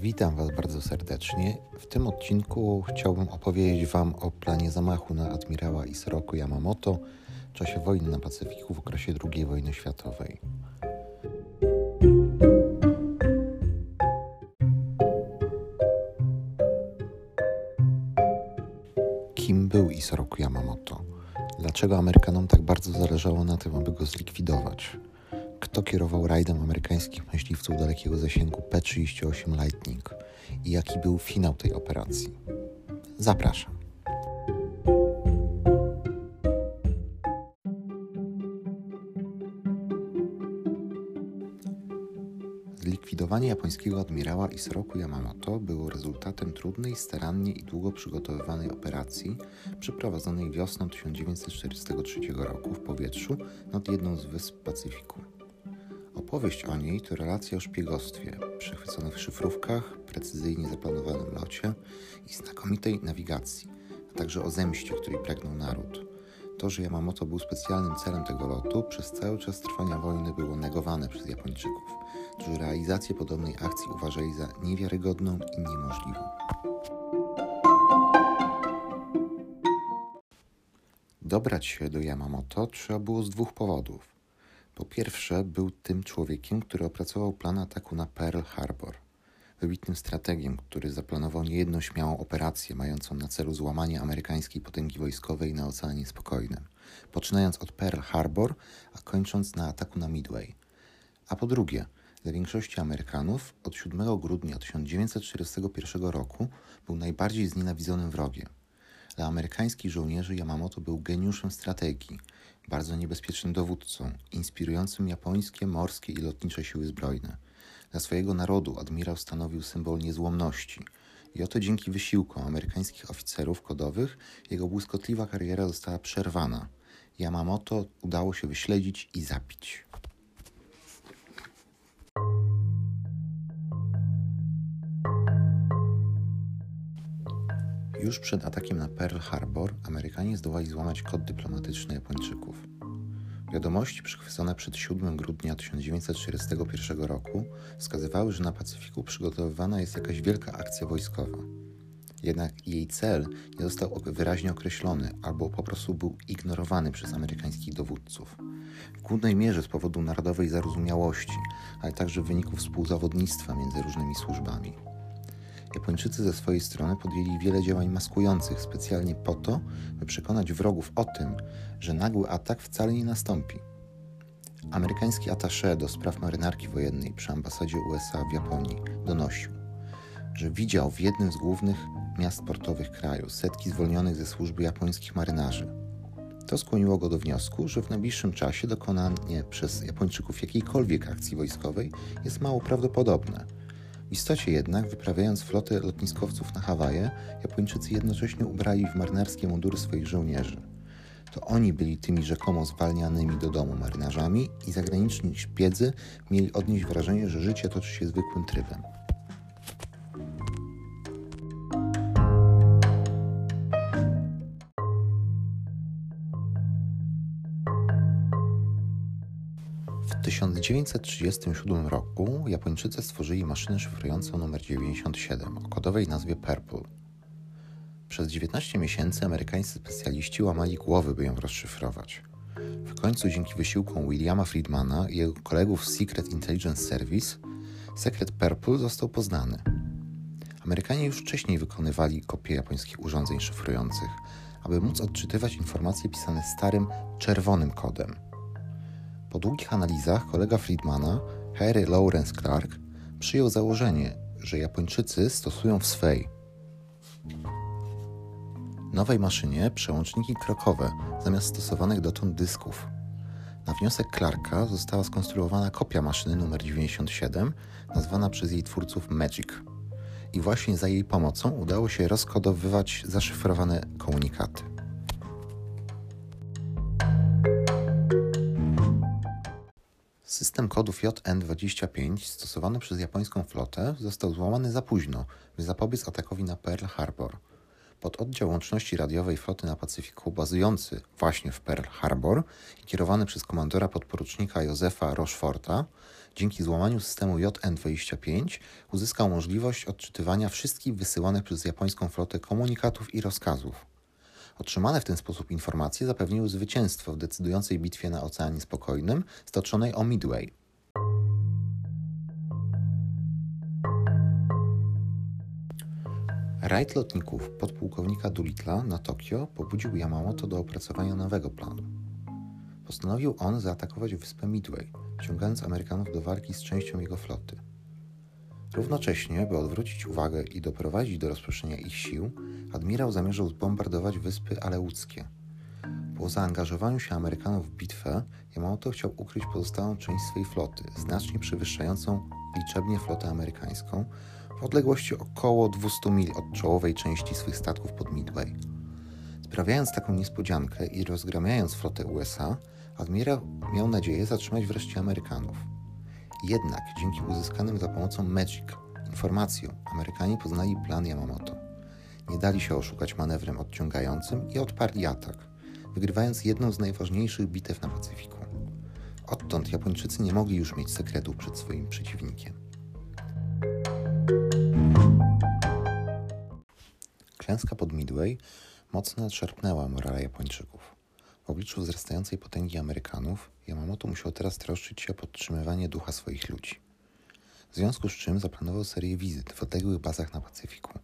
Witam Was bardzo serdecznie. W tym odcinku chciałbym opowiedzieć Wam o planie zamachu na admirała Isoroku Yamamoto w czasie wojny na Pacyfiku w okresie II wojny światowej. Kim był Isoroku Yamamoto? Dlaczego Amerykanom tak bardzo zależało na tym, aby go zlikwidować? Kto kierował rajdem amerykańskich myśliwców dalekiego zasięgu P-38 Lightning i jaki był finał tej operacji? Zapraszam. Zlikwidowanie japońskiego admirała Isoroku Yamamoto było rezultatem trudnej, starannie i długo przygotowywanej operacji przeprowadzonej wiosną 1943 roku w powietrzu nad jedną z wysp Pacyfiku. Opowieść o niej to relacja o szpiegostwie, przechwyconych szyfrówkach, precyzyjnie zaplanowanym locie i znakomitej nawigacji, a także o zemście, której pragnął naród. To, że Yamamoto był specjalnym celem tego lotu, przez cały czas trwania wojny było negowane przez Japończyków, którzy realizację podobnej akcji uważali za niewiarygodną i niemożliwą. Dobrać się do Yamamoto trzeba było z dwóch powodów. Po pierwsze, był tym człowiekiem, który opracował plan ataku na Pearl Harbor. Wybitnym strategiem, który zaplanował niejedną śmiałą operację mającą na celu złamanie amerykańskiej potęgi wojskowej na Oceanie Spokojnym, poczynając od Pearl Harbor, a kończąc na ataku na Midway. A po drugie, dla większości Amerykanów od 7 grudnia 1941 roku był najbardziej znienawidzonym wrogiem. Dla amerykańskich żołnierzy Yamamoto był geniuszem strategii, bardzo niebezpiecznym dowódcą, inspirującym japońskie morskie i lotnicze siły zbrojne. Dla swojego narodu admirał stanowił symbol niezłomności. I oto dzięki wysiłkom amerykańskich oficerów kodowych jego błyskotliwa kariera została przerwana. Yamamoto udało się wyśledzić i zabić. Już przed atakiem na Pearl Harbor Amerykanie zdołali złamać kod dyplomatyczny Japończyków. Wiadomości przychwycone przed 7 grudnia 1941 roku wskazywały, że na Pacyfiku przygotowywana jest jakaś wielka akcja wojskowa. Jednak jej cel nie został wyraźnie określony albo po prostu był ignorowany przez amerykańskich dowódców. W głównej mierze z powodu narodowej zarozumiałości, ale także w wyniku współzawodnictwa między różnymi służbami. Japończycy ze swojej strony podjęli wiele działań maskujących specjalnie po to, by przekonać wrogów o tym, że nagły atak wcale nie nastąpi. Amerykański attaché do spraw marynarki wojennej przy ambasadzie USA w Japonii donosił, że widział w jednym z głównych miast portowych kraju setki zwolnionych ze służby japońskich marynarzy. To skłoniło go do wniosku, że w najbliższym czasie dokonanie przez Japończyków jakiejkolwiek akcji wojskowej jest mało prawdopodobne – istocie jednak, wyprawiając flotę lotniskowców na Hawaje, Japończycy jednocześnie ubrali w marynarskie mundury swoich żołnierzy. To oni byli tymi rzekomo zwalnianymi do domu marynarzami i zagraniczni szpiedzy mieli odnieść wrażenie, że życie toczy się zwykłym trybem. 1937 roku Japończycy stworzyli maszynę szyfrującą numer 97 o kodowej nazwie Purple. Przez 19 miesięcy amerykańscy specjaliści łamali głowy, by ją rozszyfrować. W końcu dzięki wysiłkom Williama Friedmana i jego kolegów z Secret Intelligence Service sekret Purple został poznany. Amerykanie już wcześniej wykonywali kopie japońskich urządzeń szyfrujących, aby móc odczytywać informacje pisane starym, czerwonym kodem – po długich analizach kolega Friedmana, Harry Lawrence Clark, przyjął założenie, że Japończycy stosują w swej nowej maszynie przełączniki krokowe zamiast stosowanych dotąd dysków. Na wniosek Clarka została skonstruowana kopia maszyny numer 97, nazwana przez jej twórców Magic. I właśnie za jej pomocą udało się rozkodowywać zaszyfrowane komunikaty. System kodów JN-25 stosowany przez japońską flotę został złamany za późno, by zapobiec atakowi na Pearl Harbor. Pododdział łączności radiowej floty na Pacyfiku, bazujący właśnie w Pearl Harbor i kierowany przez komandora podporucznika Józefa Rocheforta, dzięki złamaniu systemu JN-25 uzyskał możliwość odczytywania wszystkich wysyłanych przez japońską flotę komunikatów i rozkazów. Otrzymane w ten sposób informacje zapewniły zwycięstwo w decydującej bitwie na Oceanie Spokojnym stoczonej o Midway. Rajd lotników podpułkownika Dulitla na Tokio pobudził Yamamoto do opracowania nowego planu. Postanowił on zaatakować wyspę Midway, ciągając Amerykanów do walki z częścią jego floty. Równocześnie, by odwrócić uwagę i doprowadzić do rozproszenia ich sił, admirał zamierzał zbombardować wyspy Aleuckie. Po zaangażowaniu się Amerykanów w bitwę, Yamamoto chciał ukryć pozostałą część swej floty, znacznie przewyższającą liczebnie flotę amerykańską, w odległości około 200 mil od czołowej części swych statków pod Midway. Sprawiając taką niespodziankę i rozgramiając flotę USA, admirał miał nadzieję zatrzymać wreszcie Amerykanów. Jednak dzięki uzyskanym za pomocą Magic informacjom Amerykanie poznali plan Yamamoto. Nie dali się oszukać manewrem odciągającym i odparli atak, wygrywając jedną z najważniejszych bitew na Pacyfiku. Odtąd Japończycy nie mogli już mieć sekretów przed swoim przeciwnikiem. Klęska pod Midway mocno nadszarpnęła morale Japończyków. W obliczu wzrastającej potęgi Amerykanów, Yamamoto musiał teraz troszczyć się o podtrzymywanie ducha swoich ludzi. W związku z czym zaplanował serię wizyt w odległych bazach na Pacyfiku,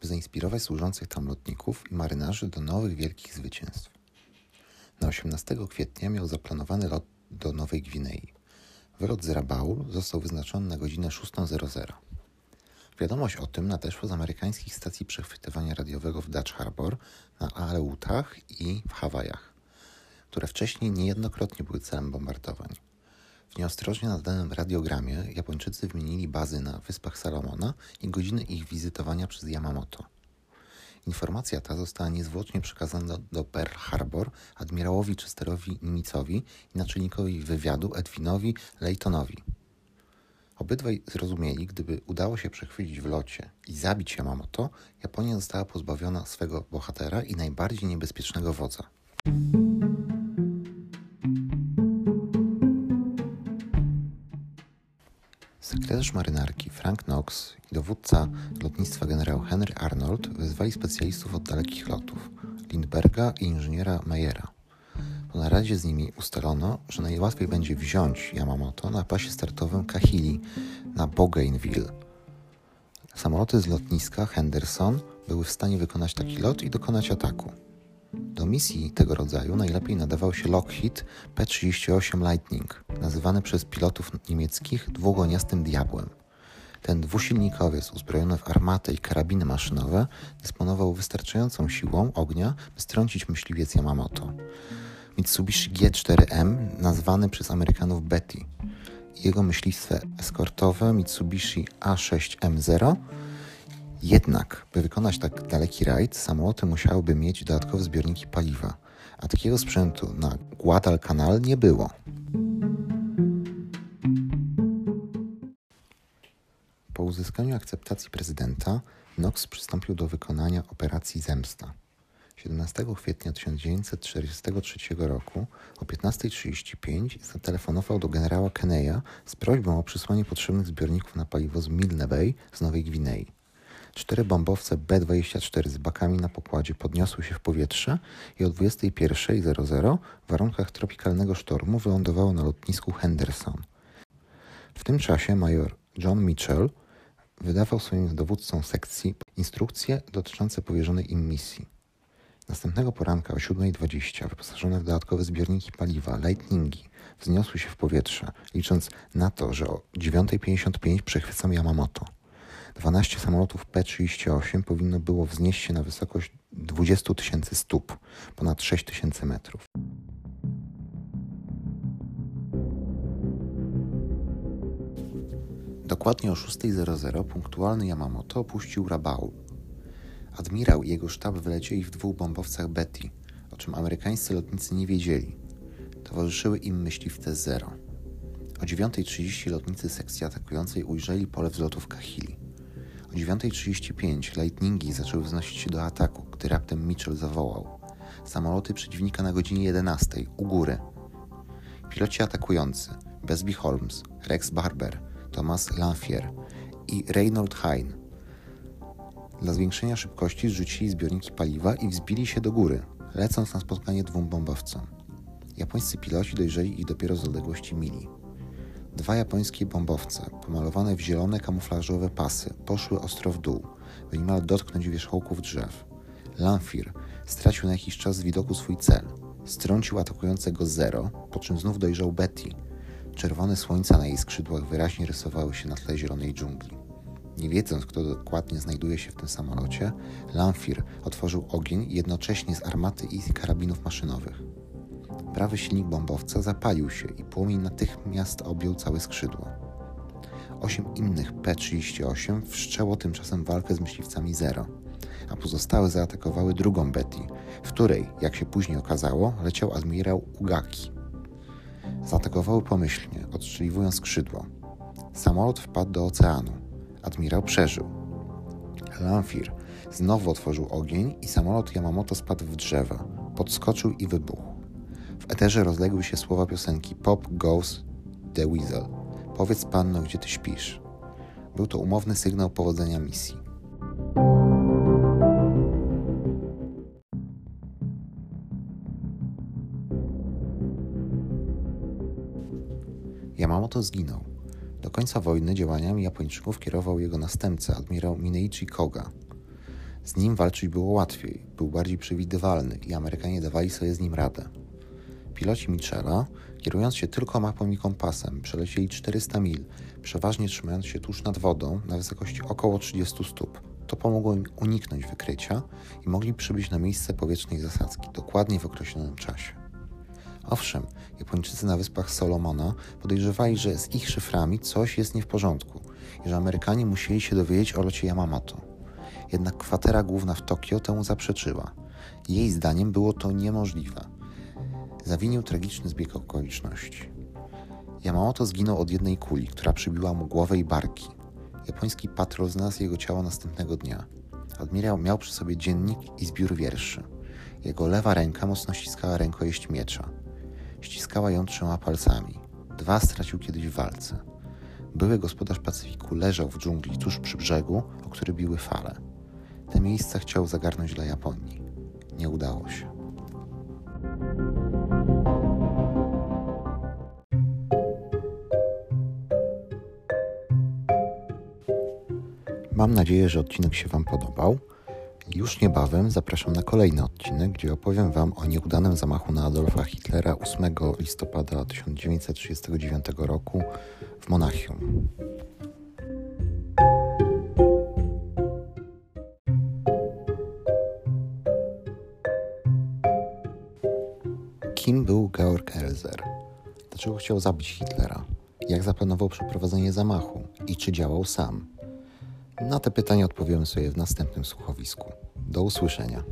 by zainspirować służących tam lotników i marynarzy do nowych wielkich zwycięstw. Na 18 kwietnia miał zaplanowany lot do Nowej Gwinei. Wylot z Rabaul został wyznaczony na godzinę 6.00. Wiadomość o tym nadeszła z amerykańskich stacji przechwytywania radiowego w Dutch Harbor, na Aleutach i w Hawajach, które wcześniej niejednokrotnie były celem bombardowań. W nieostrożnie nadanym radiogramie Japończycy wymienili bazy na Wyspach Salomona i godziny ich wizytowania przez Yamamoto. Informacja ta została niezwłocznie przekazana do Pearl Harbor admirałowi Chesterowi Nimicowi i naczelnikowi wywiadu Edwinowi Laytonowi. Obydwaj zrozumieli, gdyby udało się przechwycić w locie i zabić Yamamoto, Japonia została pozbawiona swego bohatera i najbardziej niebezpiecznego wodza. Sekretarz marynarki Frank Knox i dowódca lotnictwa generał Henry Arnold wezwali specjalistów od dalekich lotów, Lindberga i inżyniera Meyera. Po naradzie z nimi ustalono, że najłatwiej będzie wziąć Yamamoto na pasie startowym Kahili na Bougainville. Samoloty z lotniska Henderson były w stanie wykonać taki lot i dokonać ataku. Do misji tego rodzaju najlepiej nadawał się Lockheed P-38 Lightning, nazywany przez pilotów niemieckich dwugoniastym diabłem. Ten dwusilnikowiec uzbrojony w armatę i karabiny maszynowe dysponował wystarczającą siłą ognia, by strącić myśliwiec Yamamoto. Mitsubishi G4M, nazwany przez Amerykanów Betty, jego myśliwce eskortowe Mitsubishi A6M0. Jednak, by wykonać tak daleki rajd, samoloty musiałyby mieć dodatkowe zbiorniki paliwa, a takiego sprzętu na Guadalcanal nie było. Po uzyskaniu akceptacji prezydenta, Knox przystąpił do wykonania operacji Zemsta. 17 kwietnia 1943 roku o 15.35 zatelefonował do generała Kenneya z prośbą o przysłanie potrzebnych zbiorników na paliwo z Milne Bay z Nowej Gwinei. Cztery bombowce B-24 z bakami na pokładzie podniosły się w powietrze i o 21.00 w warunkach tropikalnego sztormu wylądowały na lotnisku Henderson. W tym czasie major John Mitchell wydawał swoim dowódcom sekcji instrukcje dotyczące powierzonej im misji. Następnego poranka o 7.20 wyposażone w dodatkowe zbiorniki paliwa Lightningi wzniosły się w powietrze, licząc na to, że o 9.55 przechwycą Yamamoto. 12 samolotów P-38 powinno było wznieść się na wysokość 20 tysięcy stóp, ponad 6 tysięcy metrów. Dokładnie o 6.00 punktualny Yamamoto opuścił Rabaul, Admirał i jego sztab wylecieli w dwóch bombowcach Betty, o czym amerykańscy lotnicy nie wiedzieli. Towarzyszyły im myśliwce Zero. O 9.30 lotnicy sekcji atakującej ujrzeli pole wzlotów Kahili. O O 9.35 lightningi zaczęły wznosić się do ataku, gdy raptem Mitchell zawołał. Samoloty przeciwnika na godzinie 11 u góry. Piloci atakujący Besby Holmes, Rex Barber, Thomas Lanfier i Reynold Hine dla zwiększenia szybkości zrzucili zbiorniki paliwa i wzbili się do góry, lecąc na spotkanie dwóm bombowcom. Japońscy piloci dojrzeli ich dopiero z odległości mili. Dwa japońskie bombowce, pomalowane w zielone kamuflażowe pasy, poszły ostro w dół, by niemal dotknąć wierzchołków drzew. Lanfir stracił na jakiś czas z widoku swój cel. Strącił atakującego zero, po czym znów dojrzał Betty. Czerwone słońca na jej skrzydłach wyraźnie rysowały się na tle zielonej dżungli. Nie wiedząc, kto dokładnie znajduje się w tym samolocie, Lanfir otworzył ogień jednocześnie z armaty i karabinów maszynowych. Prawy silnik bombowca zapalił się i płomień natychmiast objął całe skrzydło. Osiem innych P-38 wszczęło tymczasem walkę z myśliwcami Zero, a pozostałe zaatakowały drugą Betty, w której, jak się później okazało, leciał admirał Ugaki. Zaatakowały pomyślnie, odstrzeliwując skrzydło. Samolot wpadł do oceanu. Admirał przeżył. Lanfir znowu otworzył ogień i samolot Yamamoto spadł w drzewa, podskoczył i wybuchł. W eterze rozległy się słowa piosenki Pop Goes the Weasel. Powiedz panno, gdzie ty śpisz. Był to umowny sygnał powodzenia misji. Yamamoto zginął. Do końca wojny działaniami Japończyków kierował jego następca, admirał Mineichi Koga. Z nim walczyć było łatwiej, był bardziej przewidywalny i Amerykanie dawali sobie z nim radę. Piloci Michela, kierując się tylko mapą i kompasem, przelecieli 400 mil, przeważnie trzymając się tuż nad wodą na wysokości około 30 stóp. To pomogło im uniknąć wykrycia i mogli przybyć na miejsce powietrznej zasadzki dokładnie w określonym czasie. Owszem, Japończycy na wyspach Solomona podejrzewali, że z ich szyframi coś jest nie w porządku i że Amerykanie musieli się dowiedzieć o locie Yamamoto. Jednak kwatera główna w Tokio temu zaprzeczyła. Jej zdaniem było to niemożliwe zawinił tragiczny zbieg okoliczności. Yamamoto zginął od jednej kuli, która przybiła mu głowę i barki. Japoński patrol znalazł jego ciało następnego dnia. Admirał miał przy sobie dziennik i zbiór wierszy. Jego lewa ręka mocno ściskała rękojeść miecza. Ściskała ją trzema palcami. Dwa stracił kiedyś w walce. Były gospodarz Pacyfiku leżał w dżungli tuż przy brzegu, o który biły fale. Te miejsca chciał zagarnąć dla Japonii. Nie udało się. Mam nadzieję, że odcinek się Wam podobał. Już niebawem zapraszam na kolejny odcinek, gdzie opowiem Wam o nieudanym zamachu na Adolfa Hitlera 8 listopada 1939 roku w Monachium. Dlaczego chciał zabić Hitlera? Jak zaplanował przeprowadzenie zamachu? I czy działał sam? Na te pytania odpowiemy sobie w następnym słuchowisku. Do usłyszenia.